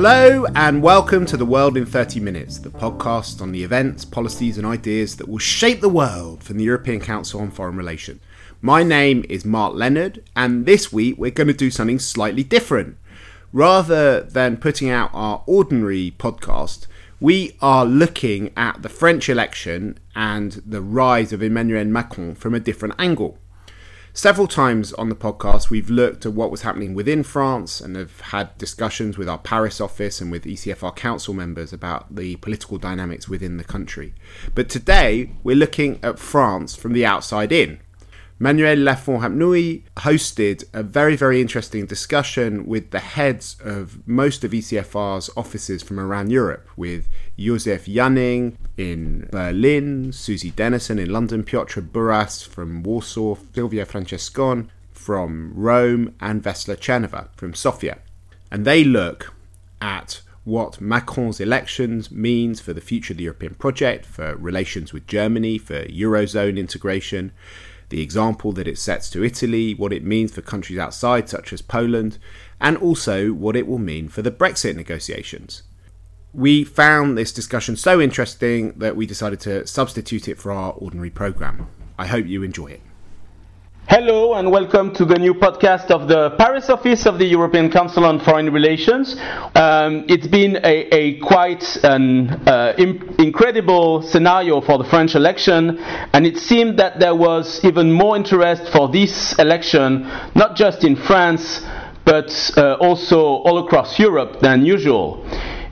Hello, and welcome to The World in 30 Minutes, the podcast on the events, policies, and ideas that will shape the world from the European Council on Foreign Relations. My name is Mark Leonard, and this week we're going to do something slightly different. Rather than putting out our ordinary podcast, we are looking at the French election and the rise of Emmanuel Macron from a different angle. Several times on the podcast, we've looked at what was happening within France and have had discussions with our Paris office and with ECFR council members about the political dynamics within the country. But today, we're looking at France from the outside in. Manuel Lafont-Rapnouil hosted a very, very interesting discussion with the heads of most of ECFR's offices from around Europe, with Josef Janning in Berlin, Susie Dennison in London, Piotr Buras from Warsaw, Silvia Francescon from Rome, and Vessela Tcherneva from Sofia. And they look at what Macron's elections means for the future of the European project, for relations with Germany, for Eurozone integration, the example that it sets to Italy, what it means for countries outside, such as Poland, and also what it will mean for the Brexit negotiations. We found this discussion so interesting that we decided to substitute it for our ordinary programme. I hope you enjoy it. Hello and welcome to the new podcast of the Paris office of the European Council on Foreign Relations. Um, it's been a, a quite an uh, incredible scenario for the French election, and it seemed that there was even more interest for this election, not just in France, but uh, also all across Europe than usual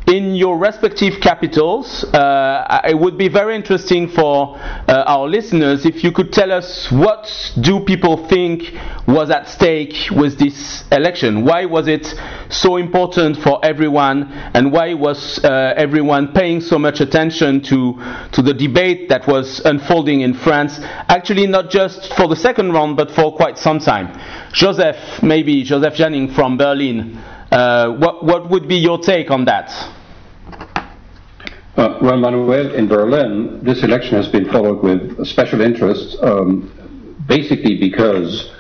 in your respective capitals, uh, it would be very interesting for uh, our listeners if you could tell us what do people think was at stake with this election. Why was it so important for everyone, and why was uh, everyone paying so much attention to to the debate that was unfolding in France? Actually, not just for the second round, but for quite some time. Josef, maybe Josef Janning from Berlin. Uh, what, what would be your take on that? Uh, well, Manuel, in Berlin, this election has been followed with special interest, um, basically because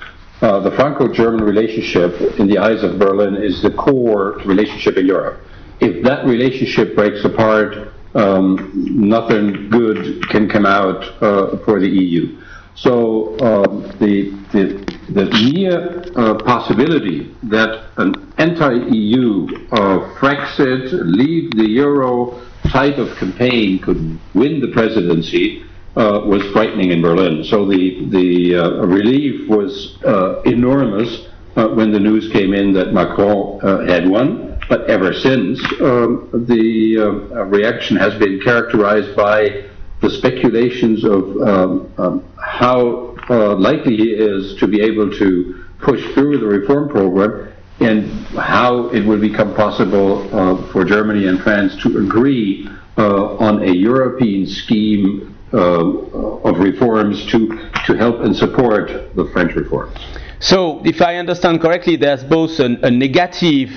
uh, the Franco-German relationship, in the eyes of Berlin, is the core relationship in Europe. If that relationship breaks apart, um, nothing good can come out uh, for the EU. So um, the, the, the mere uh, possibility that an anti-EU uh, Brexit, leave the euro type of campaign could win the presidency uh, was frightening in Berlin. So the, the uh, relief was uh, enormous uh, when the news came in that Macron had won. But ever since, um, the reaction has been characterized by the speculations of um, um, how uh, likely he is to be able to push through the reform program and how it will become possible uh, for Germany and France to agree uh, on a European scheme uh, of reforms to, to help and support the French reforms. So, if I understand correctly, there's both an, a negative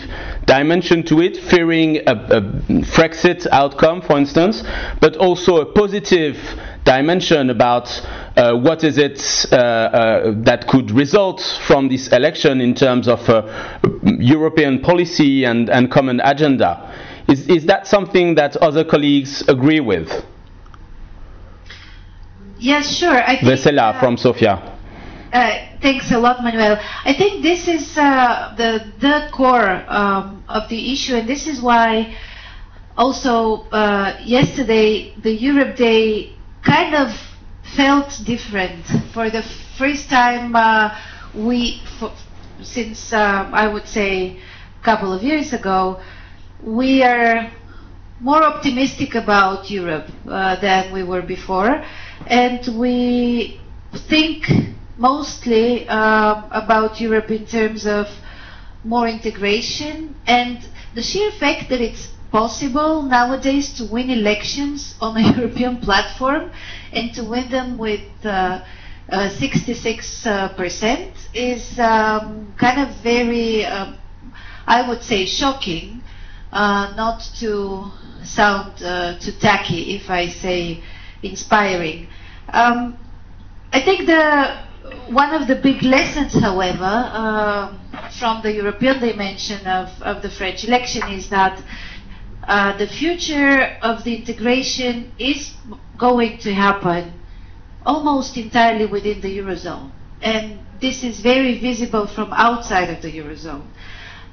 dimension to it, fearing a, a Brexit outcome, for instance, but also a positive dimension about uh, what is it uh, uh, that could result from this election in terms of uh, European policy and, and common agenda. Is, is that something that other colleagues agree with? Yes, sure. I think, Vessela uh, from Sofia. Uh, thanks a lot, Manuel. I think this is uh, the the core um, of the issue, and this is why also uh, yesterday the Europe Day kind of felt different. For the first time, uh, we since uh, I would say a couple of years ago, we are more optimistic about Europe uh, than we were before, and we think mostly uh, about Europe in terms of more integration and the sheer fact that it's possible nowadays to win elections on a European platform and to win them with uh, uh, 66% is um, kind of very, um, I would say, shocking, uh, not to sound uh, too tacky if I say inspiring. Um, I think the one of the big lessons, however, uh, from the European dimension of, of the French election is that uh, the future of the integration is going to happen almost entirely within the Eurozone. And this is very visible from outside of the Eurozone.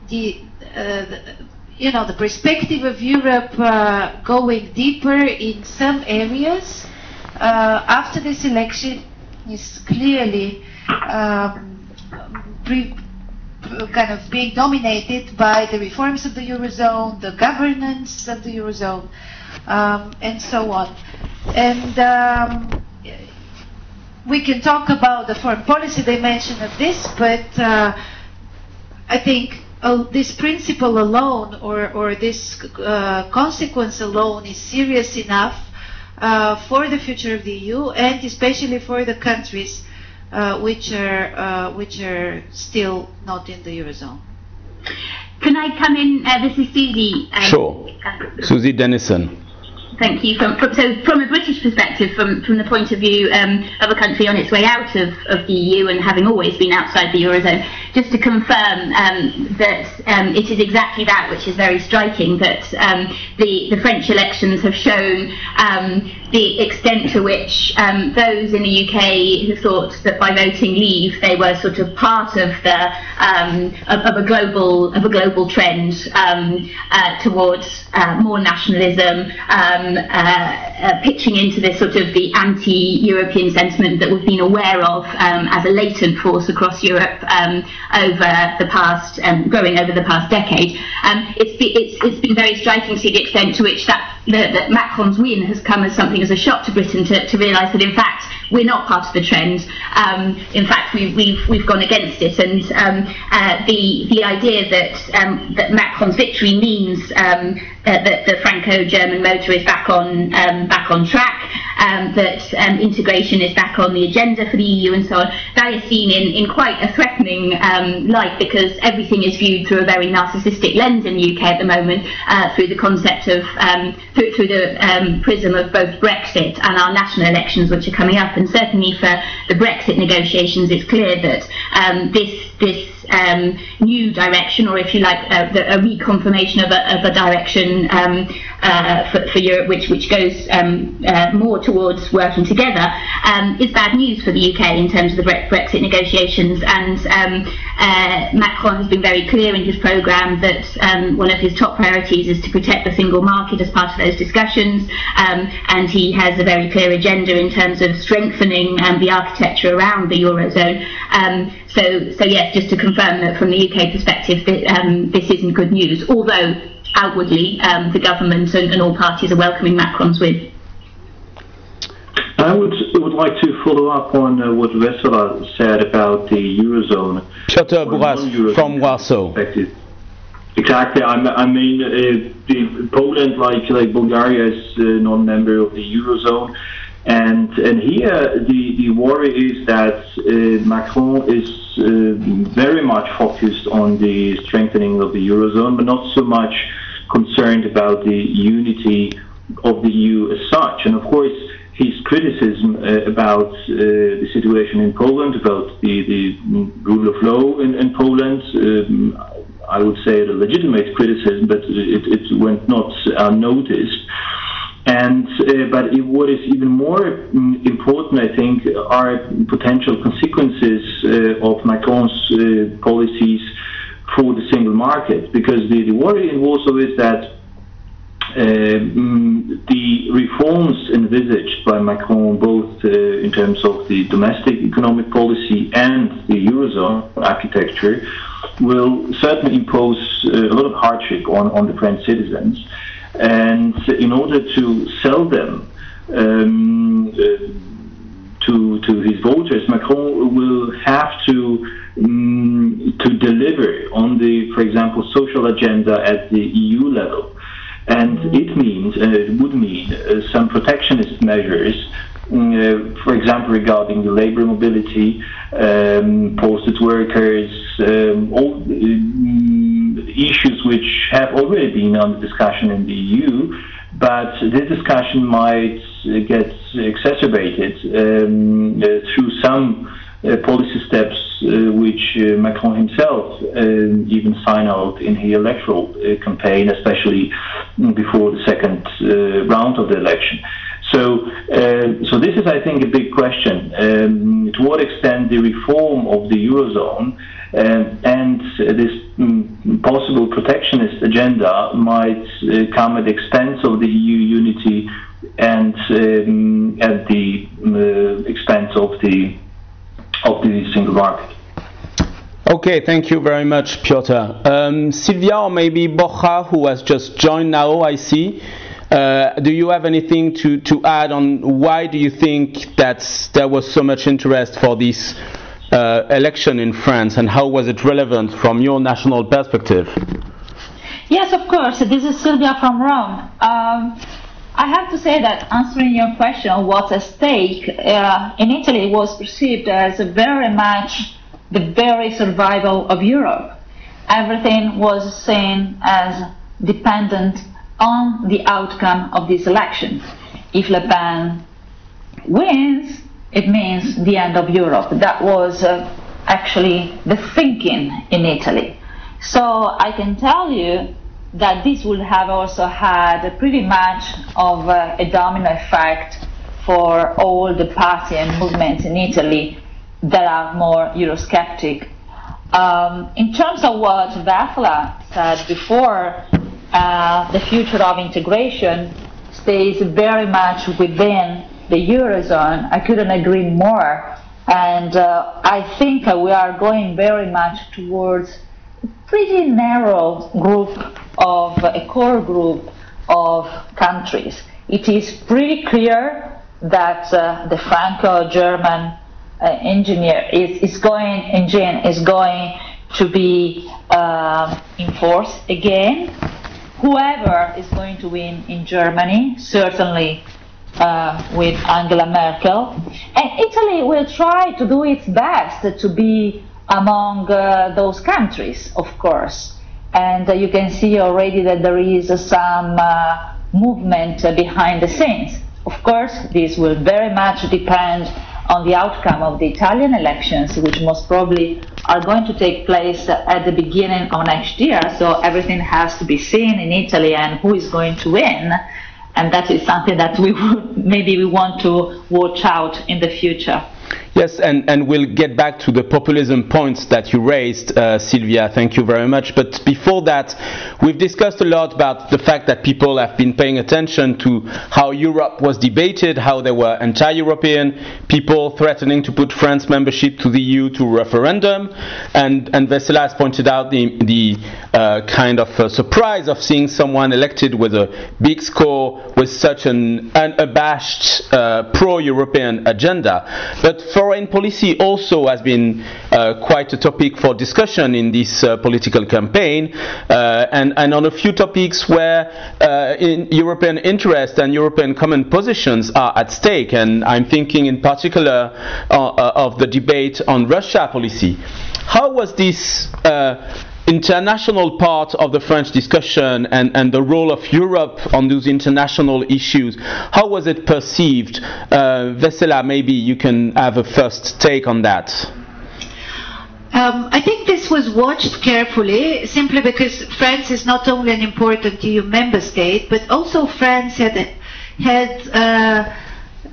The, uh, the you know, the perspective of Europe uh, going deeper in some areas uh, after this election is clearly um, pre- kind of being dominated by the reforms of the Eurozone, the governance of the Eurozone, um, and so on. And um, we can talk about the foreign policy dimension of this, but uh, I think uh, this principle alone or, or this uh, consequence alone is serious enough uh, for the future of the EU and especially for the countries uh, which are uh, which are still not in the eurozone. Can I come in? Uh, this is Susie. Um, sure. Susie Dennison. Thank you. From, from, so, from a British perspective, from, from the point of view um, of a country on its way out of, of the EU and having always been outside the Eurozone, just to confirm um, that um, it is exactly that which is very striking, that um, the, the French elections have shown um, the extent to which um, those in the UK who thought that by voting Leave they were sort of part of the of, of, a global of a global trend uh, towards uh, more nationalism. Um, uh, uh, pitching into this sort of the anti-European sentiment that we've been aware of um, as a latent force across Europe um, over the past, um, growing over the past decade. Um, it's, be, it's, it's been very striking to see the extent to which that, that Macron's win has come as something as a shock to Britain to, to realise that in fact we're not part of the trend. Um, in fact, we, we've, we've gone against it, and um, uh, the the idea that um, that Macron's victory means um, uh, that the Franco-German motor is back on um, back on track, um, that integration is back on the agenda for the EU, and so on. That is seen in, in quite a threatening light because everything is viewed through a very narcissistic lens in the UK at the moment, uh, through the concept of through, through the prism of both Brexit and our national elections, which are coming up and certainly for the Brexit negotiations, it's clear that um, this this um, new direction, or if you like, uh, the, a reconfirmation of a, of a direction um, uh, for, for, Europe, which which goes um, uh, more towards working together, um, is bad news for the UK in terms of the Brexit negotiations. And um, uh, Macron has been very clear in his programme that um, one of his top priorities is to protect the single market as part of those discussions, and he has a very clear agenda in terms of strengthening the architecture around the eurozone. So, so yes, just to confirm that from the UK perspective, that, this isn't good news, although outwardly um, the government and, and, all parties are welcoming Macron's win. I would would like to follow up on uh, what Vessela said about the eurozone. Piotr Buras from Warsaw. Exactly. I'm, i mean, uh, Poland, like like Bulgaria, is a non-member of the eurozone, and and here the the worry is that uh, Macron is uh, very much focused on the strengthening of the eurozone, but not so much concerned about the unity of the EU as such. And of course, his criticism uh, about uh, the situation in Poland, about the, the rule of law in, in Poland, um, I would say a legitimate criticism, but it, it went not unnoticed. And uh, but it, what is even more um, important, I think, are potential consequences uh, of Macron's uh, policies for the single market because the, the worry in Warsaw is that um, the reforms envisaged by Macron, both uh, in terms of the domestic economic policy and the Eurozone architecture, will certainly impose uh, a lot of hardship on, on the French citizens. And in order to sell them um, uh, to, to his voters, Macron will have to um, to deliver on the, for example, social agenda at the EU level. And it means, uh, it would mean uh, some protectionist measures, mm, uh, for example, regarding the labor mobility, um, posted workers, um, all um, issues which have already been under discussion in the EU, but this discussion might get exacerbated um, uh, through some policy steps which Macron himself even signed out in his electoral campaign, especially before the second round of the election. So, uh, so this is, I think, a big question. Um, to what extent the reform of the eurozone um, and this um, possible protectionist agenda might uh, come at the expense of the EU unity and um, at the uh, expense of the of the single market. Okay, thank you very much, Piotr. Um, Silvia, or maybe Borja, who has just joined now, I see. Uh, do you have anything to, to add on why do you think that there was so much interest for this uh, election in France and how was it relevant from your national perspective? Yes, of course. This is Silvia from Rome. Um, I have to say that answering your question, what's at stake, uh, in Italy was perceived as very much the very survival of Europe. Everything was seen as dependent on the outcome of this election. If Le Pen wins, it means the end of Europe. That was uh, actually the thinking in Italy. So I can tell you that this would have also had pretty much of uh, a domino effect for all the party and movements in Italy that are more Eurosceptic. Um, in terms of what Vessela said before, uh, the future of integration stays very much within the Eurozone. I couldn't agree more. And uh, I think we are going very much towards a pretty narrow group of a core group of countries. It is pretty clear that uh, the Franco-German uh, engineer is, is going engine is going to be uh, enforced again whoever is going to win in Germany, certainly uh, with Angela Merkel. And Italy will try to do its best to be among uh, those countries, of course. And uh, you can see already that there is some uh, movement behind the scenes. Of course, this will very much depend on the outcome of the Italian elections, which most probably are going to take place at the beginning of next year. So everything has to be seen in Italy and who is going to win. And that is something that we maybe we want to watch out in the future. Yes, and, and we'll get back to the populism points that you raised, uh, Silvia. Thank you very much. But before that, we've discussed a lot about the fact that people have been paying attention to how Europe was debated, how there were anti European people threatening to put France membership to the EU to referendum. And, and Vessela has pointed out the, the uh, kind of uh, surprise of seeing someone elected with a big score with such an unabashed uh, pro European agenda. But for foreign policy also has been uh, quite a topic for discussion in this uh, political campaign, uh, and, and, on a few topics where uh, in European interest and European common positions are at stake. And I'm thinking in particular uh, of the debate on Russia policy. How was this? International part of the French discussion and, and the role of Europe on those international issues. How was it perceived? Uh, Vessela, maybe you can have a first take on that. Um, I think this was watched carefully simply because France is not only an important EU member state, but also France had, had uh,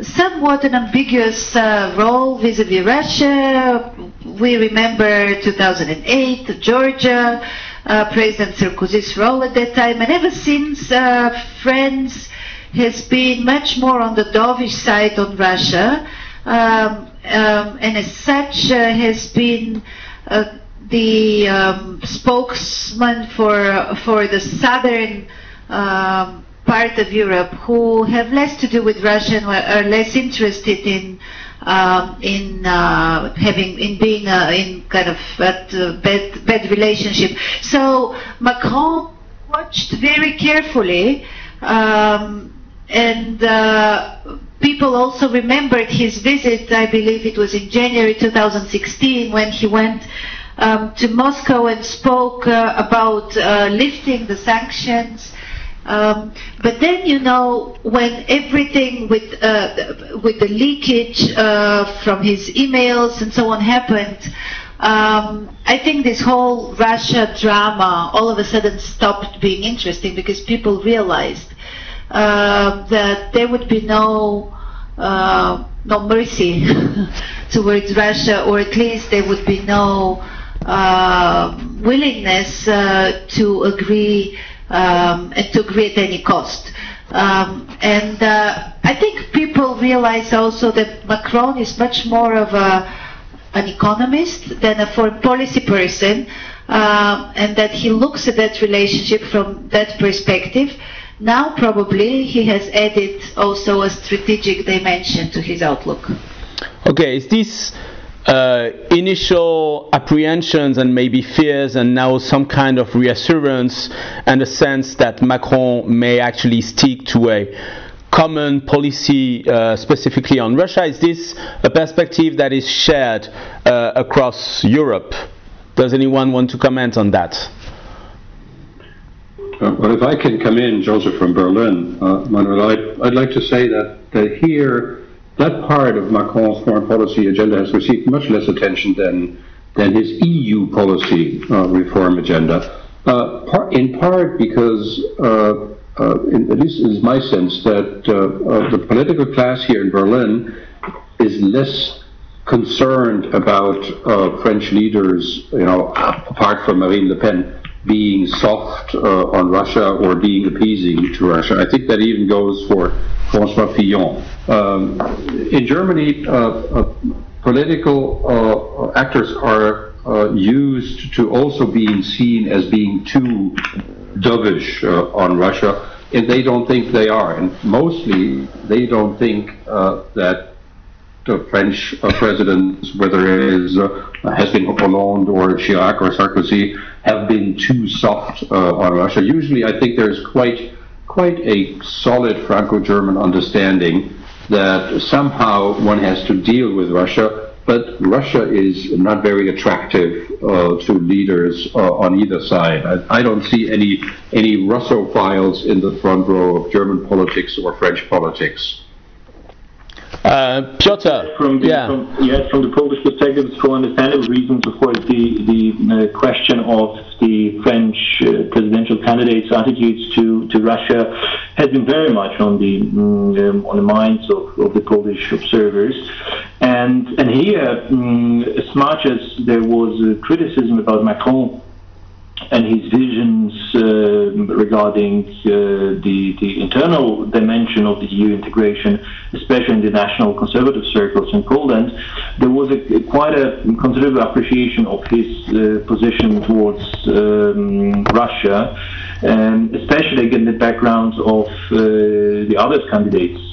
somewhat an ambiguous uh, role vis-à-vis Russia. We remember 2008, Georgia, uh, President Sarkozy's role at that time, and ever since, uh, France has been much more on the dovish side on Russia, um, um, and as such uh, has been uh, the um, spokesman for for the southern. Part of Europe who have less to do with Russia and are less interested in um, in uh, having in being uh, in kind of uh, bad bad relationship. So Macron watched very carefully, um, and uh, people also remembered his visit. I believe it was in January 2016 when he went. Um, to Moscow and spoke uh, about uh, lifting the sanctions Um, but then you know when everything with uh, with the leakage uh, from his emails and so on happened, um, I think this whole Russia drama all of a sudden stopped being interesting because people realized uh, that there would be no uh, no mercy towards Russia, or at least there would be no uh, willingness uh, to agree um, and to at any cost. Um, and uh, I think people realize also that Macron is much more of a, an economist than a foreign policy person, uh, and that he looks at that relationship from that perspective. Now, probably, he has added also a strategic dimension to his outlook. Okay, is this uh, initial apprehensions and maybe fears, and now some kind of reassurance and a sense that Macron may actually stick to a common policy uh, specifically on Russia? Is this a perspective that is shared uh, across Europe? Does anyone want to comment on that? Uh, well, if I can come in, Josef from Berlin, uh, Manuel, I'd, I'd, like to say that, that here that part of Macron's foreign policy agenda has received much less attention than, than his EU policy uh, reform agenda, uh, part, in part because, uh, uh in, at least is my sense, that uh, uh, the political class here in Berlin is less concerned about French leaders, you know, apart from Marine Le Pen, being soft on Russia or being appeasing to Russia. I think that even goes for François Fillon. Um, in Germany, uh, uh, political uh, actors are uh, used to also being seen as being too dovish uh, on Russia, and they don't think they are. And mostly, they don't think that the French uh, presidents, whether it is uh, has been Hollande or Chirac or Sarkozy, have been too soft uh, on Russia. Usually, I think there's quite quite a solid Franco-German understanding that somehow one has to deal with Russia, but Russia is not very attractive uh, to leaders uh, on either side. I, I, don't see any any Russophiles in the front row of German politics or French politics. Uh, Piotr, from the, yeah. From, yes, from the Polish perspective, it's for understandable reasons, of course, the, the uh, question of the French uh, presidential candidate's attitudes to, to Russia has been very much on the um, on the minds of, of the Polish observers. And and here, um, as much as there was criticism about Macron and his visions uh, regarding uh, the, the internal dimension of the EU integration, especially in the national conservative circles in Poland, there was a, quite a considerable appreciation of his uh, position towards um, Russia, and especially against the background of the other candidates' um,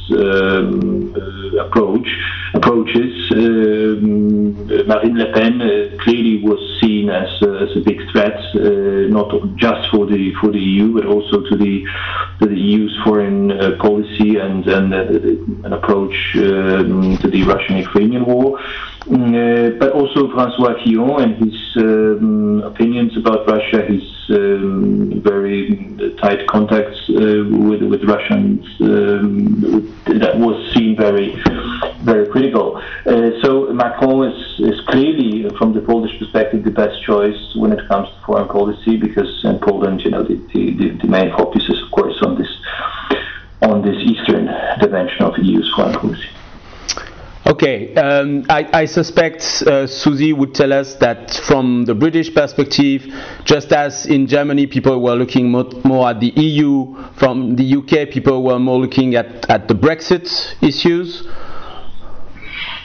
approach approaches. Um, Marine Le Pen uh, clearly was seen as, as a big threat uh, not just for the for the EU, but also to the to the EU's foreign uh, policy and and uh, an approach um, to the Russian-Ukrainian war. Mm, but also François Fillon and his um, opinions about Russia, his um, very tight contacts uh, with with Russians um, that was seen very very critical. Uh, so Macron is, is clearly, from the Polish perspective, the best choice when it comes to foreign policy because in Poland, you know, the, the, the main focus is of course on this on this eastern dimension of EU's foreign policy. Okay, um, I, I, suspect uh, Susie would tell us that from the British perspective, just as in Germany people were looking more, more, at the EU, from the UK people were more looking at, at the Brexit issues.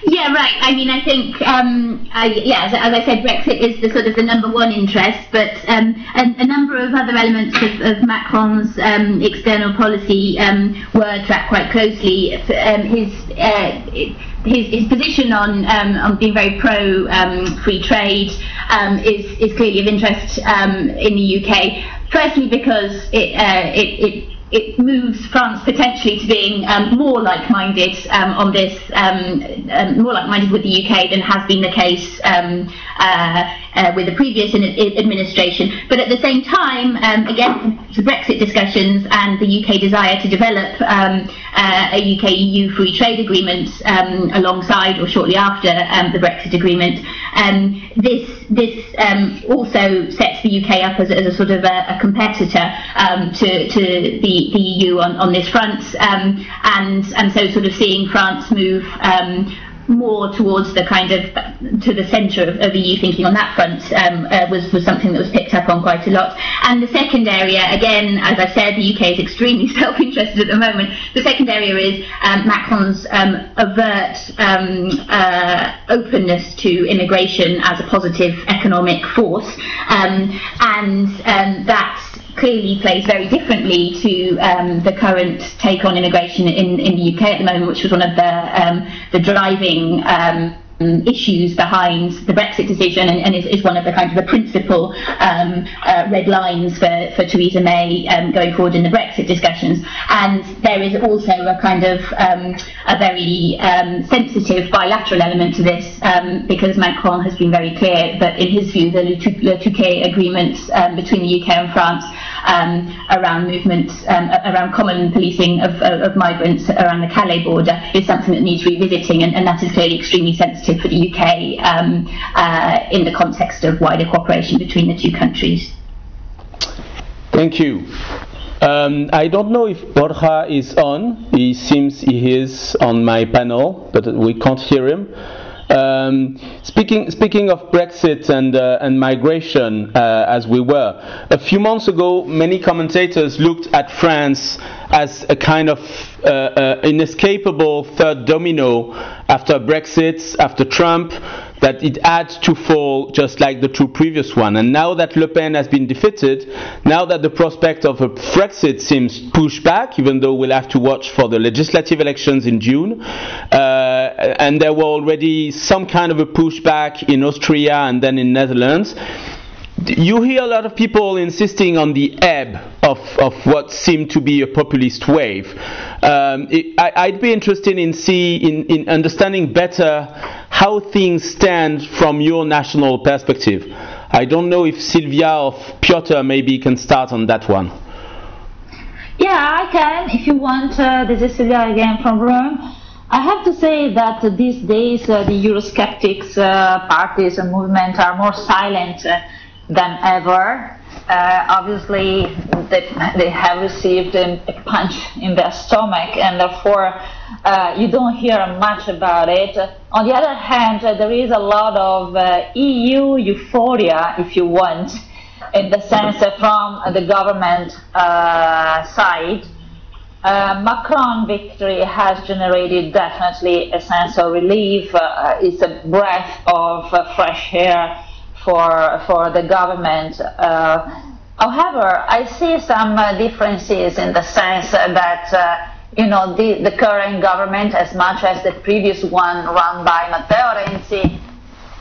Yeah, right. I mean, I think, um, I, yeah, as, as, I said, Brexit is the sort of the number one interest, but um, a, a, number of other elements of, of Macron's um, external policy um, were tracked quite closely. Um, his, uh, his, his position on um, on being very pro free trade is is clearly of interest in the UK. Firstly, because it, uh, it, it it moves France potentially to being um, more like-minded um, on this, um, um more like-minded with the UK than has been the case um, uh, uh, with the previous administration. But at the same time, um, again, the Brexit discussions and the UK desire to develop uh, a UK-EU free trade agreement alongside or shortly after the Brexit agreement, this this also sets the UK up as, as a sort of a, a competitor to, to the the, EU on, on this front, um, and and so sort of seeing France move um, more towards the kind of to the centre of, of, EU thinking on that front um, uh, was was something that was picked up on quite a lot. And the second area, again, as I said, the UK is extremely self-interested at the moment. The second area is um, Macron's um, overt um, uh, openness to immigration as a positive economic force, um, and um, that clearly plays very differently to um, the current take on immigration in, in the UK at the moment, which was one of the, um, the driving um, um, issues behind the Brexit decision and, and is, is, one of the kind of the principal um, uh, red lines for, for Theresa May um, going forward in the Brexit discussions. And there is also a kind of um, a very um, sensitive bilateral element to this um, because Macron has been very clear that in his view the Le Touquet agreement between the UK and France around movement, around common policing of, of, migrants around the Calais border is something that needs revisiting and, and that is clearly extremely sensitive sensitive for the UK um, uh, in the context of wider cooperation between the two countries. Thank you. Um, I don't know if Borja is on. He seems he is on my panel, but we can't hear him. Um, speaking speaking of Brexit and uh, and migration, uh, as we were a few months ago, many commentators looked at France as a kind of uh, uh inescapable third domino after Brexit, after Trump, that it had to fall just like the two previous one. And now that Le Pen has been defeated, now that the prospect of a Brexit seems pushed back, even though we'll have to watch for the legislative elections in June, uh, and there were already some kind of a pushback in Austria and then in Netherlands you hear a lot of people insisting on the ebb of, of what seemed to be a populist wave. Um, it, I, would be interested in see in, in understanding better how things stand from your national perspective. I don't know if Silvia or Piotr maybe can start on that one. Yeah, I can. If you want, uh, this is Sylvia again from Rome. I have to say that these days uh, the Eurosceptics uh, parties and movements are more silent uh, than ever. Uh, obviously, they, they have received a, punch in their stomach, and therefore uh, you don't hear much about it. On the other hand, uh, there is a lot of uh, EU euphoria, if you want, in the sense that from the government uh, side. Uh, Macron victory has generated definitely a sense of relief. it's a breath of fresh air for for the government. Uh, however, I see some uh, differences in the sense that uh, you know the, the current government, as much as the previous one run by Matteo Renzi,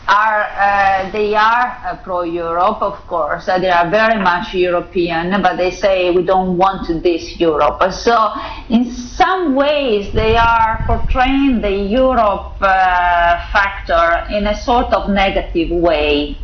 are uh, they are uh, pro-Europe, of course. Uh, they are very much European, but they say we don't want this Europe. So, in some ways, they are portraying the Europe factor in a sort of negative way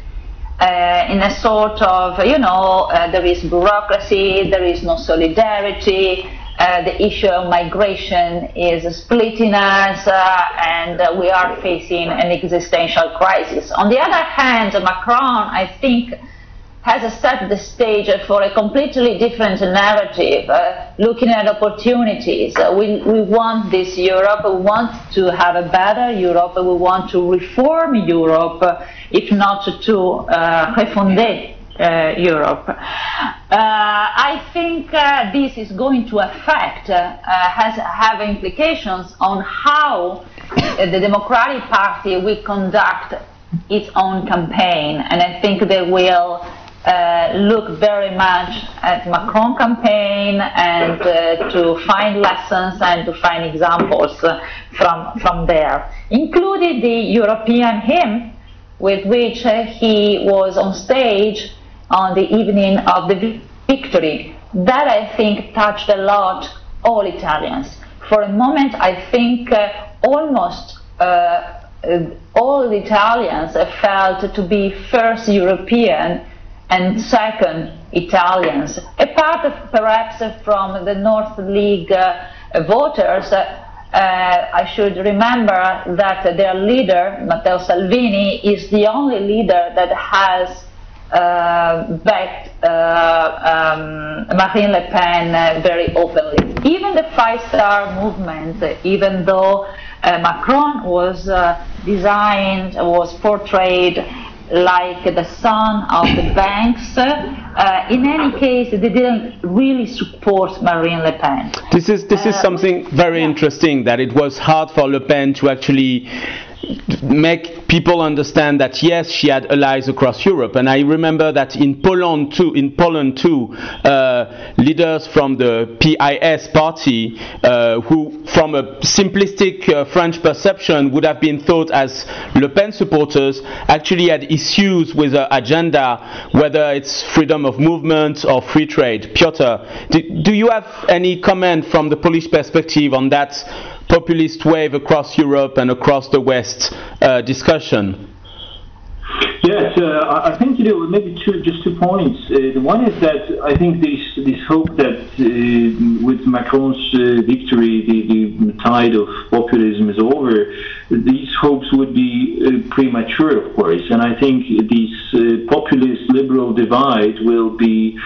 uh, in a sort of, you know, uh, there is bureaucracy, there is no solidarity, uh, the issue of migration is splitting us, uh, and we are facing an existential crisis. On the other hand, Macron, I think, has set the stage for a completely different narrative, uh, looking at opportunities. Uh, we, we want this Europe, we want to have a better Europe, we want to reform Europe, uh, if not to uh, uh, Europe. Uh, I think uh, this is going to affect, has have implications on how the Democratic Party will conduct its own campaign, and I think they will uh, look very much at Macron campaign and uh, to find lessons and to find examples uh, from from there, including the European hymn with which uh, he was on stage on the evening of the victory, that I think touched a lot all Italians. For a moment, I think uh, almost uh, all Italians felt to be first European and second Italians. Apart perhaps from the North League uh, voters, uh, I should remember that their leader, Matteo Salvini, is the only leader that has uh, backed uh, um, Marine Le Pen uh, very openly. Even the Five Star Movement, even though uh, Macron was designed, was portrayed like the son of the banks. Uh, in any case, they didn't really support Marine Le Pen. This is this is something very yeah. interesting that it was hard for Le Pen to actually make people understand that yes, she had allies across Europe. And I remember that in Poland too, in Poland too, uh, leaders from the PIS party, uh, who from a simplistic uh, French perception would have been thought as Le Pen supporters, actually had issues with her agenda, whether it's freedom of movement or free trade. Piotr, do, do you have any comment from the Polish perspective on that? Populist wave across Europe and across the West uh, discussion? Yes, uh, I think maybe two just two points. Uh, the one is that I think this this hope that uh, with Macron's uh, victory, the, the tide of populism is over. These hopes would be uh, premature, of course, and I think this uh, populist liberal divide will be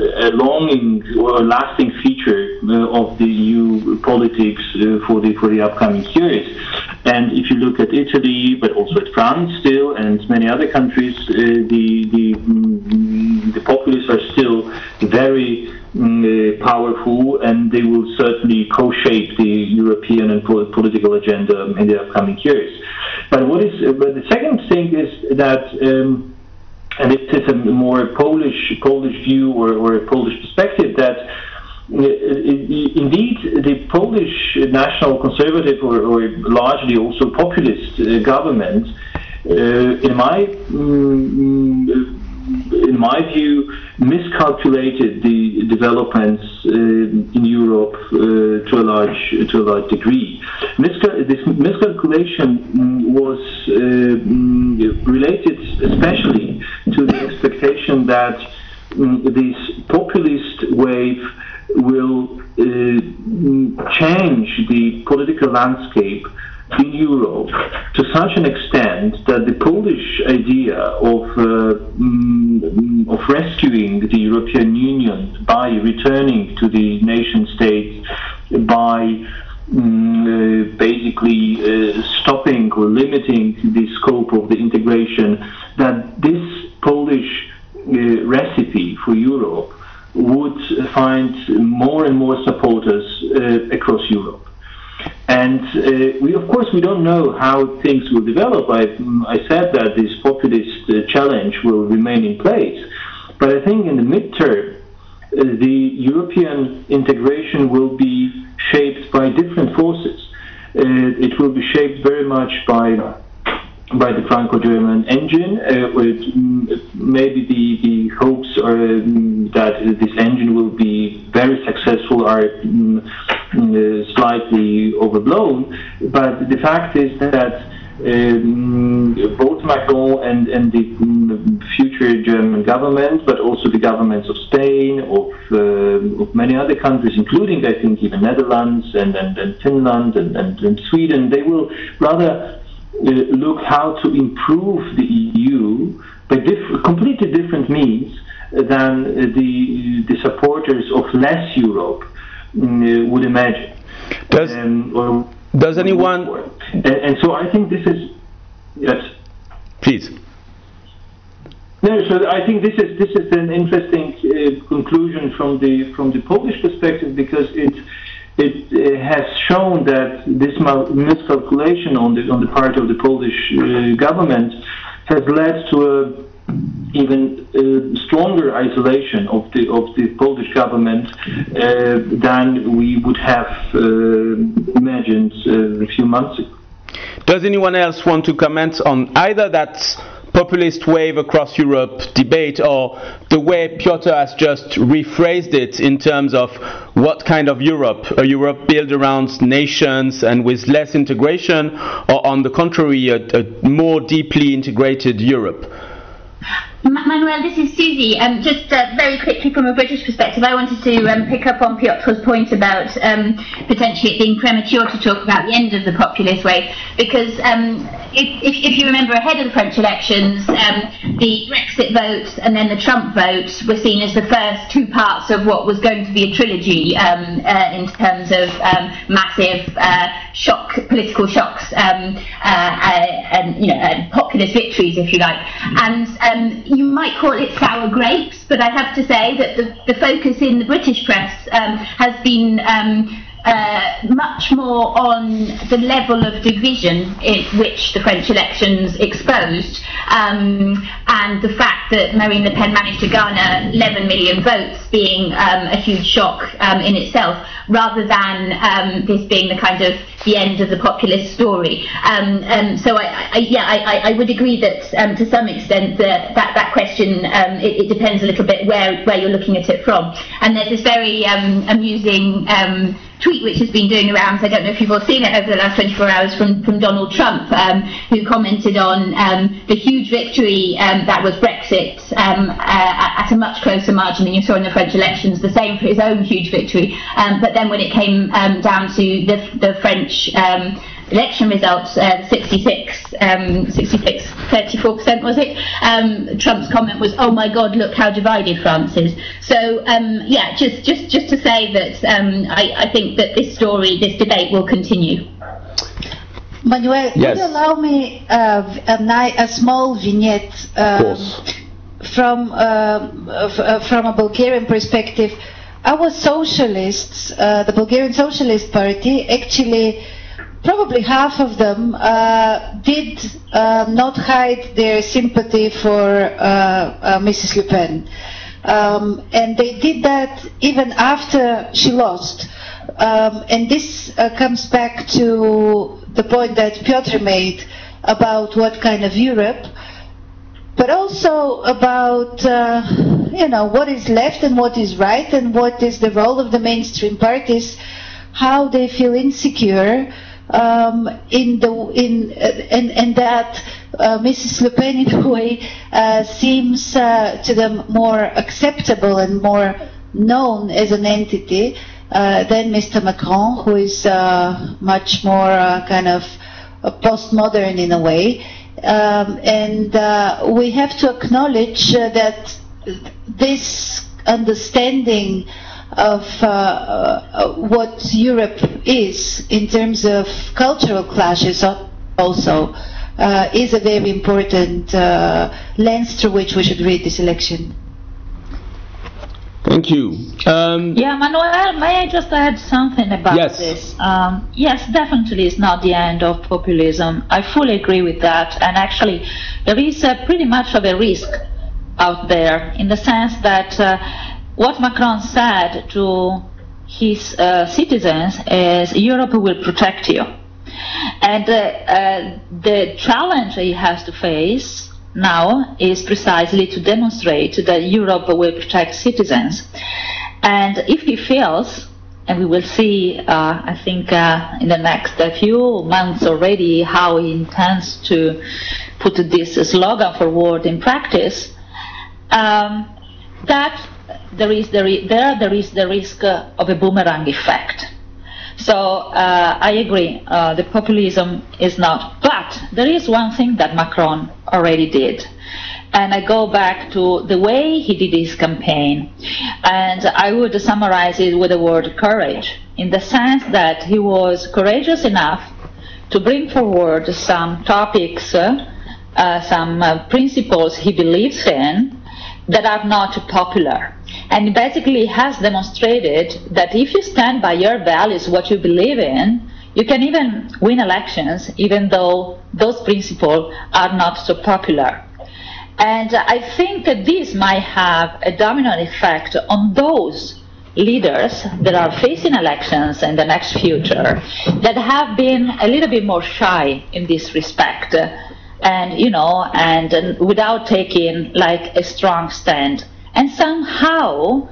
a longing or a lasting feature uh, of the EU politics uh, for the for the upcoming years. And if you look at Italy, but also at France still, and many other countries, uh, the the mm, the populists are still very mm, powerful, and they will certainly co-shape the European and political agenda in the upcoming years. But what is but the second thing is that. Um, and it is a more Polish Polish view or, or a Polish perspective that uh, indeed the Polish national conservative or, or largely also populist uh, government, uh, in my um, in my view, miscalculated the developments uh, in Europe uh, to a large to a large degree. This populist wave will uh, change the political landscape in Europe to such an extent that the Polish idea of, uh, mm, of rescuing the European Union by returning to the nation states, by mm, uh, basically uh, stopping or limiting the scope of the integration, that this Polish uh, recipe for Europe would find more and more supporters uh, across Europe. And uh, we, of course, we don't know how things will develop. I, I said that this populist uh, challenge will remain in place. But I think in the midterm, uh, the European integration will be shaped by different forces. Uh, it will be shaped very much by by the Franco-German engine. Uh, with mm, maybe the, the hopes are um, that this engine will be very successful are um, slightly overblown. But the fact is that um, both Macron and, and the future German government, but also the governments of Spain, of, uh, of many other countries, including, I think, even Netherlands and, and, and Finland and, and, and Sweden, they will rather uh, look how to improve the EU by diff- completely different means than the, the supporters of less Europe mm, would imagine. Does, um, or, does anyone. And, and, so I think this is. Yes. Please. No, so I think this is this is an interesting uh, conclusion from the from the Polish perspective because it it has shown that this miscalculation on the on the part of the Polish uh, government has led to a even uh, stronger isolation of the of the Polish government uh, than we would have uh, imagined uh, a few months ago. Does anyone else want to comment on either that populist wave across Europe debate, or the way Piotr has just rephrased it in terms of what kind of Europe? A Europe built around nations and with less integration, or on the contrary, a, a more deeply integrated Europe? Manuel, this is Susie. Um, just uh, very quickly from a British perspective, I wanted to um, pick up on Piotr's point about um, potentially it being premature to talk about the end of the populist wave, because um, if, if, if, you remember ahead of the French elections, um, the Brexit vote and then the Trump vote were seen as the first two parts of what was going to be a trilogy um, uh, in terms of massive uh, shock, political shocks, uh, uh, and you know, populist victories, if you like, and you might call it sour grapes, but I have to say that the, the focus in the British press um, has been um, uh, much more on the level of division which the French elections exposed, um, and the fact that Marine Le Pen managed to garner 11 million votes being um, a huge shock um, in itself, rather than um, this being the kind of the end of the populist story. Um, um, so I, I, yeah, I, I, would agree that to some extent that that, that question it, it, depends a little bit where where you're looking at it from. And there's this very amusing tweet which has been doing around, I don't know if you've all seen it over the last 24 hours from, from Donald Trump, um, who commented on um, the huge victory um, that was Brexit um, uh, at a much closer margin than you saw in the French elections, the same for his own huge victory. Um, but then when it came um, down to the, the French election results, uh, 66, um, 66, 34% was it? Um, Trump's comment was, "Oh my God, look how divided France is." So um, yeah, just just just to say that um, I, I think that this story, this debate, will continue. Manuel, yes. would you allow me uh, a, a, small vignette um, from uh, from a Bulgarian perspective? Our socialists, uh, the Bulgarian Socialist Party, actually probably half of them uh, did uh, not hide their sympathy for uh, uh Mrs. Le Pen. Um, and they did that even after she lost. Um, and this uh, comes back to the point that Piotr made about what kind of Europe, but also about uh, you know what is left and what is right and what is the role of the mainstream parties, how they feel insecure um, in the in uh, and and that uh, Mrs. Le Pen in a way uh, seems uh, to them more acceptable and more known as an entity uh, than Mr. Macron, who is much more kind of postmodern in a way. Um, and we have to acknowledge that this understanding of uh, uh, what Europe is in terms of cultural clashes also uh, is a very important uh, lens through which we should read this election. Thank you. Um, yeah, Manuel, may I just add something about yes. this? Um, yes, definitely it's not the end of populism. I fully agree with that. And actually, there is pretty much of a risk out there in the sense that uh, what Macron said to his uh, citizens is Europe will protect you. And uh, uh, the challenge he has to face now is precisely to demonstrate that Europe will protect citizens. And if he fails, and we will see, uh, I think, uh, in the next few months already how he intends to put this slogan forward in practice, um, that there is the there there is the risk of a boomerang effect. So uh, I agree, uh, the populism is not. But there is one thing that Macron already did. And I go back to the way he did his campaign. And I would summarize it with the word courage, in the sense that he was courageous enough to bring forward some topics, uh, uh some uh, principles he believes in, that are not popular. And basically has demonstrated that if you stand by your values, what you believe in, you can even win elections, even though those principles are not so popular. And I think that this might have a domino effect on those leaders that are facing elections in the next future that have been a little bit more shy in this respect and you know, and, and without taking like a strong stand. And somehow,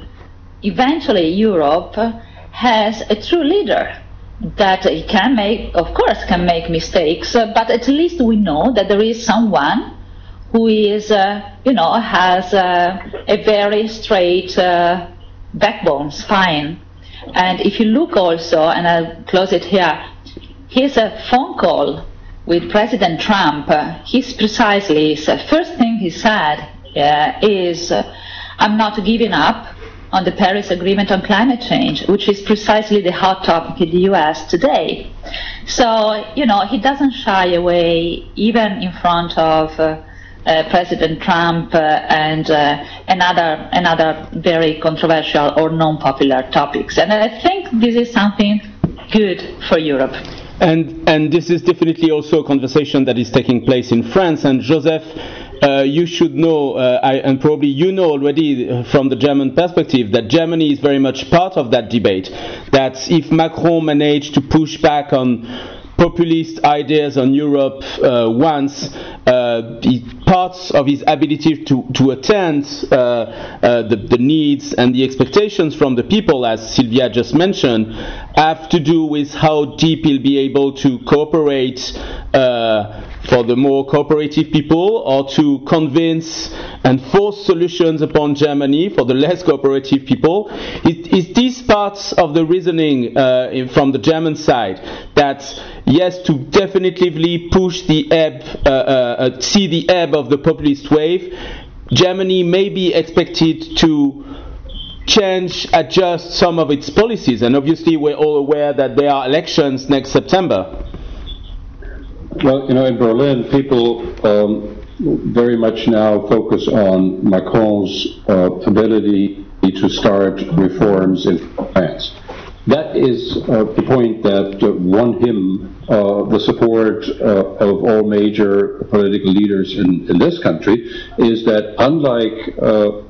eventually, Europe has a true leader that it can make, of course, can make mistakes, uh, but at least we know that there is someone who is, uh, you know, has uh, a very straight uh, backbone, spine. And if you look also, and I'll close it here, here's a phone call with President Trump. Uh, he's precisely, the first thing he said uh, is, I'm not giving up on the Paris Agreement on climate change, which is precisely the hot topic in the US today. So, you know, he doesn't shy away even in front of uh, uh, President Trump uh, and uh, another, another very controversial or non-popular topics. And I think this is something good for Europe. And, and this is definitely also a conversation that is taking place in France. And Josef, uh, you should know, uh, I, and probably you know already uh, from the German perspective, that Germany is very much part of that debate. That if Macron managed to push back on populist ideas on Europe uh, once, uh, parts of his ability to, to attend uh, uh, the, the, needs and the expectations from the people, as Silvia just mentioned, have to do with how deep he'll be able to cooperate uh, for the more cooperative people or to convince and force solutions upon Germany for the less cooperative people. Is, is this part of the reasoning uh, from the German side that yes, to definitively push the ebb, uh, uh, uh, see the ebb of the populist wave, Germany may be expected to change, adjust some of its policies, and obviously we're all aware that there are elections next September. Well, you know, in Berlin, people um, very much now focus on Macron's uh, ability to start reforms in France. That is uh, the point that uh, won him uh, the support uh, of all major political leaders in, in, this country, is that unlike uh,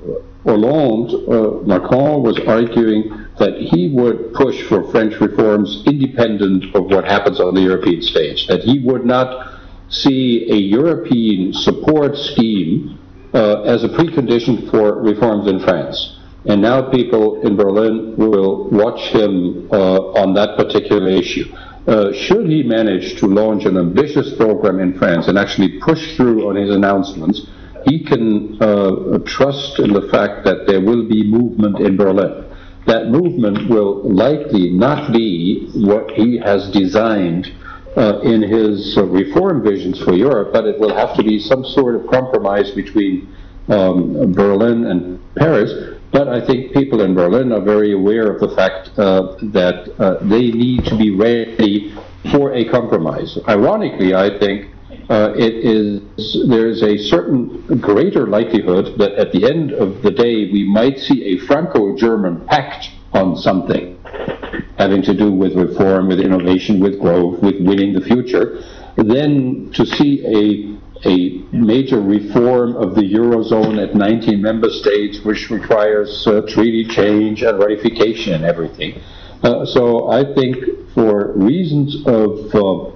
Hollande, uh, Macron was arguing that he would push for French reforms independent of what happens on the European stage, that he would not see a European support scheme uh, as a precondition for reforms in France. And now people in Berlin will watch him uh, on that particular issue. Uh, should he manage to launch an ambitious program in France and actually push through on his announcements, he can uh, trust in the fact that there will be movement in Berlin that movement will likely not be what he has designed uh, in his uh, reform visions for Europe, but it will have to be some sort of compromise between um, Berlin and Paris. But I think people in Berlin are very aware of the fact uh, that uh, they need to be ready for a compromise. Ironically, I think uh, it is there is a certain greater likelihood that at the end of the day we might see a Franco-German pact on something having to do with reform, with innovation, with growth, with winning the future, then to see a a major reform of the eurozone at 19 member states, which requires uh, treaty change and ratification and everything. Uh, so I think, for reasons of uh,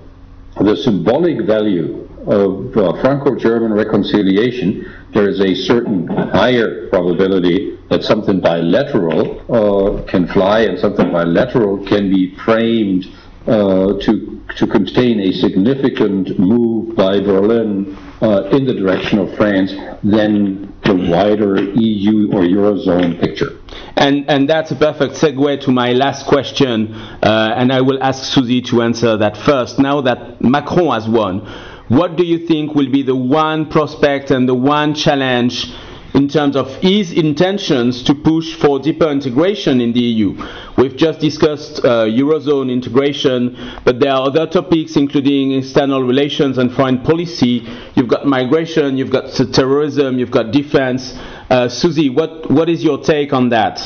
the symbolic value of uh, Franco-German reconciliation, there is a certain higher probability that something bilateral uh, can fly and something bilateral can be framed uh, to to contain a significant move by Berlin uh, in the direction of France than the wider EU or Eurozone picture. And, and that's a perfect segue to my last question, uh, and I will ask Susi to answer that first. Now that Macron has won, what do you think will be the one prospect and the one challenge in terms of his intentions to push for deeper integration in the EU. We've just discussed uh, Eurozone integration, but there are other topics including external relations and foreign policy. You've got migration, you've got terrorism, you've got defense. Uh, Susi, what, what is your take on that?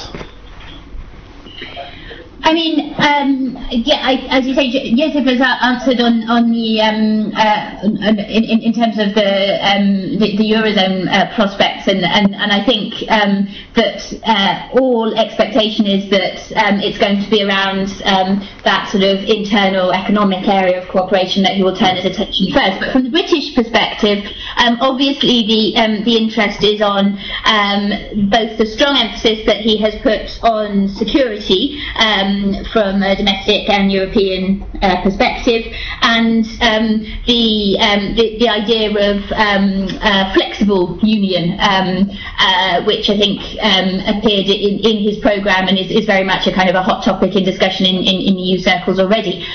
I mean, um, yeah, I, as you say, Josef has answered on on the um, uh, in, in terms of the um, the, the, eurozone uh, prospects, and, and and I think um, that uh, all expectation is that um, it's going to be around um, that sort of internal economic area of cooperation that he will turn his attention first. But from the British perspective, obviously the the interest is on both the strong emphasis that he has put on security. Um, um, from a domestic and European uh, perspective, and um, the, um, the, the idea of um, flexible union, um, uh, which I think appeared in, in his programme and is, is very much a kind of a hot topic in discussion in, in, in EU circles already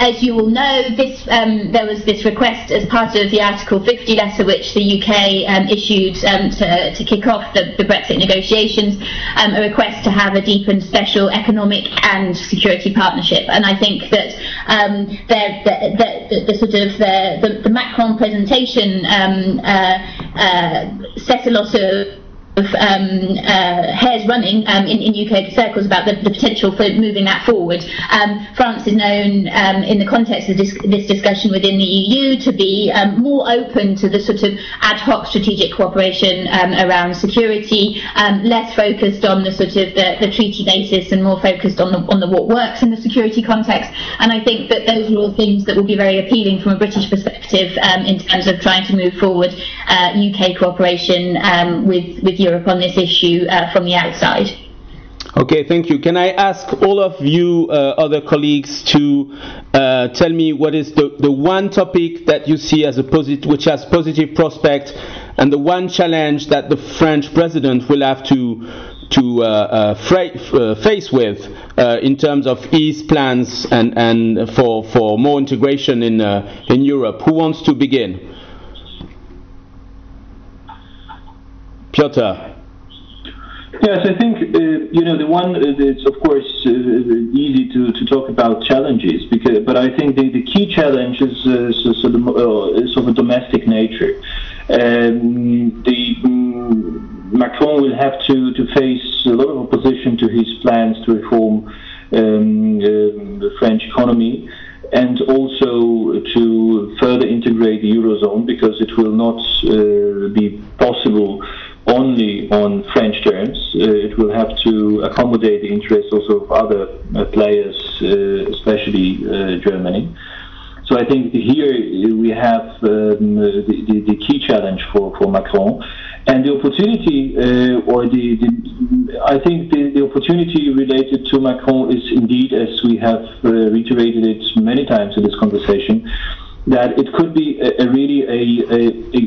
as you will know, this, um, there was this request as part of the Article 50 letter which the UK um, issued um, to, to kick off the, the Brexit negotiations, um, a request to have a deep and special economic and security partnership. And I think that um, the, the, the, sort of the, the, Macron presentation uh, uh, set a lot of of um, uh, hairs running um, in, in, UK circles about the, the, potential for moving that forward. Um, France is known um, in the context of this, this, discussion within the EU to be um, more open to the sort of ad hoc strategic cooperation um, around security, less focused on the sort of the, the, treaty basis and more focused on the, on the what works in the security context. And I think that those are all things that will be very appealing from a British perspective in terms of trying to move forward uh, UK cooperation with, with Europe on this issue uh, from the outside. Okay, thank you. Can I ask all of you, uh, other colleagues, to uh, tell me what is the, the one topic that you see as a positive, which has positive prospect, and the one challenge that the French president will have to to uh, uh uh, face with uh, in terms of his plans and, and for, for more integration in, in Europe. Who wants to begin? Piotr. Yes, I think uh, you know the one. Uh, it's of course uh, easy to, to talk about challenges, because but I think the, the key challenge is uh, uh, of a domestic nature. Um, the um, Macron will have to, to face a lot of opposition to his plans to reform um, the French economy and also to further integrate the eurozone because it will not uh, be possible only on French terms. Uh, it will have to accommodate the interests also of other uh, players, uh, especially Germany. So I think here we have um, the, the, the, key challenge for, for Macron. And the opportunity, uh, or the, the, I think the, the opportunity related to Macron is indeed, as we have uh, reiterated it many times in this conversation, that it could be a, a really a, a, a,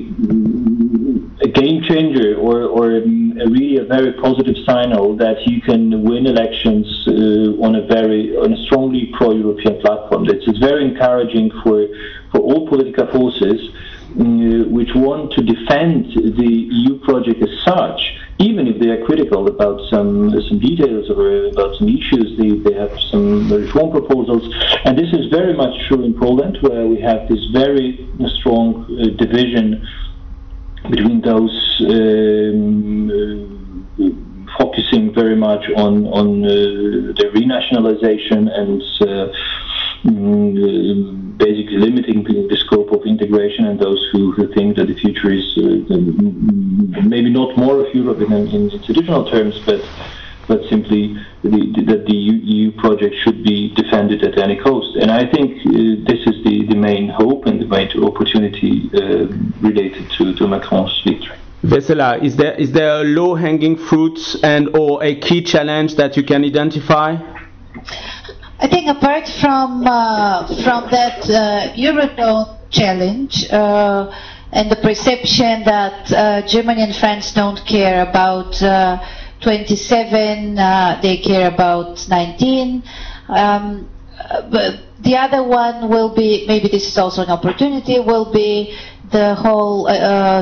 game changer or, or a really a very positive signal that you can win elections uh, on a very on a strongly pro-European platform. It's, it's very encouraging for for all political forces uh, which want to defend the EU project as such even if they are critical about some some details or about some issues, they, they have some reform proposals. And this is very much true in Poland, where we have this very strong uh, division between those um, uh, focusing very much on on uh, the renationalization and uh, mm, basically limiting the scope of integration and those who, who think that the future is uh, maybe not more of Europe in, in traditional terms, but but simply the, that the EU project should be defended at any cost. And I think uh, this is the, the main hope and the main opportunity uh, related to, to Macron's victory. Vessela, is there is there a low-hanging fruit and or a key challenge that you can identify? I think apart from uh, from that uh, Eurozone challenge uh, and the perception that uh, Germany and France don't care about uh, 27, uh, they care about 19. Um, but the other one will be maybe this is also an opportunity will be the whole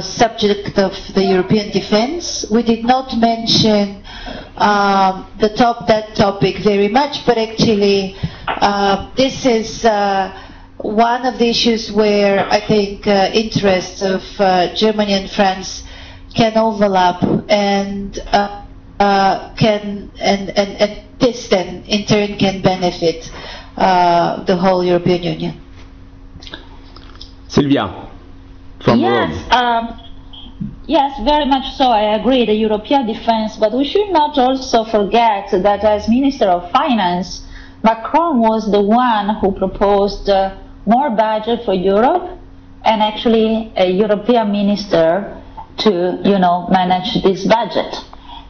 subject of the European defense. We did not mention um, the top that topic very much, but actually uh, this is uh, one of the issues where I think uh, interests of uh, Germany and France can overlap, and uh, uh, can and, and, and this then in turn can benefit uh, the whole European Union. Silvia, from yes, Rome. um, yes, very much so. I agree. The European defense, but we should not also forget that as Minister of Finance, Macron was the one who proposed uh, more budget for Europe, and actually a European minister to, you know, manage this budget.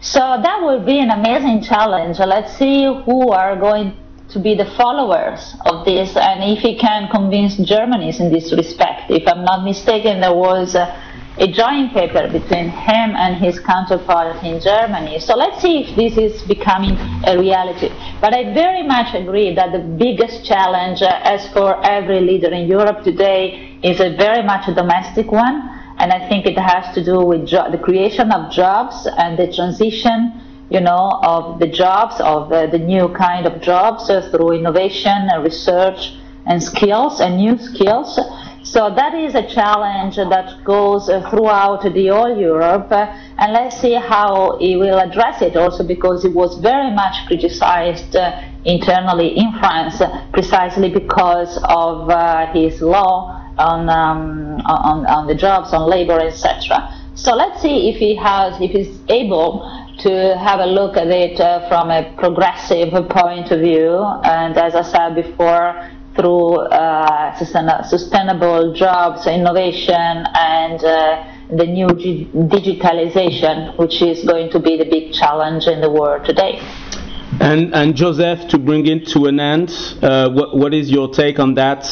So that will be an amazing challenge. Let's see who are going to be the followers of this and if he can convince Germany in this respect. If I'm not mistaken, there was a, a joint paper between him and his counterpart in Germany. So let's see if this is becoming a reality. But I very much agree that the biggest challenge, uh, as for every leader in Europe today, is a very much a domestic one and I think it has to do with jo- the creation of jobs and the transition, you know, of the jobs, of uh, the new kind of jobs uh, through innovation and research and skills and new skills. So that is a challenge that goes uh, throughout the whole Europe, uh, and let's see how he will address it. Also, because it was very much criticized uh, internally in France, precisely because of uh, his law on, um, on, on the jobs, on labor, etc. So let's see if he has, if he's able to have a look at it uh, from a progressive point of view. And as I said before, through uh, sustain- sustainable jobs, innovation, and uh, the new g- digitalization, which is going to be the big challenge in the world today. And, and Josef, to bring it to an end, uh, what, what is your take on that?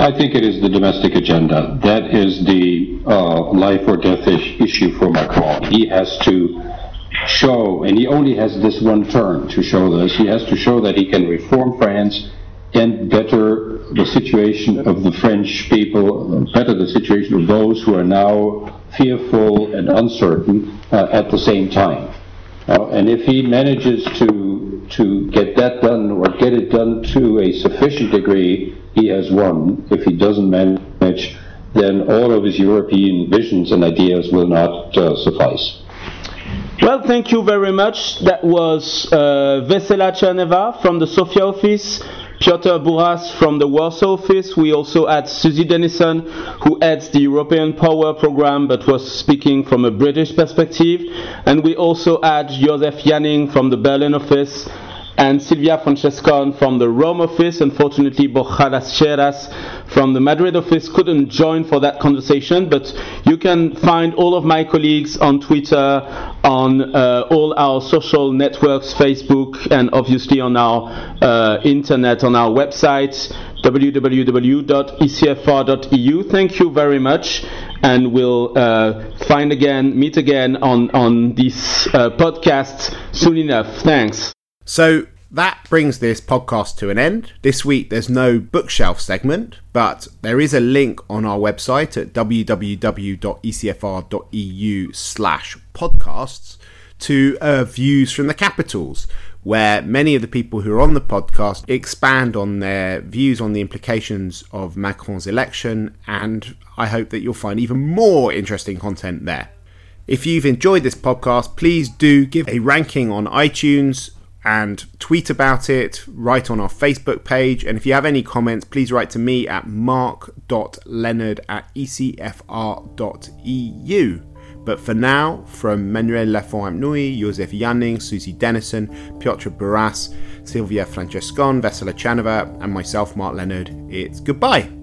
I think it is the domestic agenda. That is the uh, life or death is- issue for Macron. He has to show, and he only has this one term to show this, he has to show that he can reform France and better the situation of the French people, better the situation of those who are now fearful and uncertain uh, at the same time. Uh, and if he manages to to get that done or get it done to a sufficient degree, he has won. If he doesn't manage, then all of his European visions and ideas will not uh, suffice. Well, thank you very much. That was uh, Vessela Tcherneva from the Sofia office, Piotr Buras from the Warsaw office. We also had Susi Dennison, who heads the European Power Program but was speaking from a British perspective. And we also had Josef Janning from the Berlin office and Silvia Francescon from the Rome office. Unfortunately, Borja Lasheras from the Madrid office couldn't join for that conversation, but you can find all of my colleagues on Twitter, on uh, all our social networks, Facebook, and obviously on our uh, internet, on our website www.ecfr.eu. Thank you very much, and we'll uh, find again, meet again on on this uh, podcast soon enough. Thanks. So that brings this podcast to an end. This week there's no bookshelf segment, but there is a link on our website at www.ecfr.eu slash podcasts to uh, views from the capitals, where many of the people who are on the podcast expand on their views on the implications of Macron's election, and I hope that you'll find even more interesting content there. If you've enjoyed this podcast, please do give a ranking on iTunes and tweet about it, write on our Facebook page. And if you have any comments, please write to me at mark.leonard at ecfr.eu. But for now, from Manuel Lafont-Rapnouil, Josef Janning, Susi Dennison, Piotr Buras, Silvia Francescon, Vessela Chanova, and myself, Mark Leonard, it's goodbye.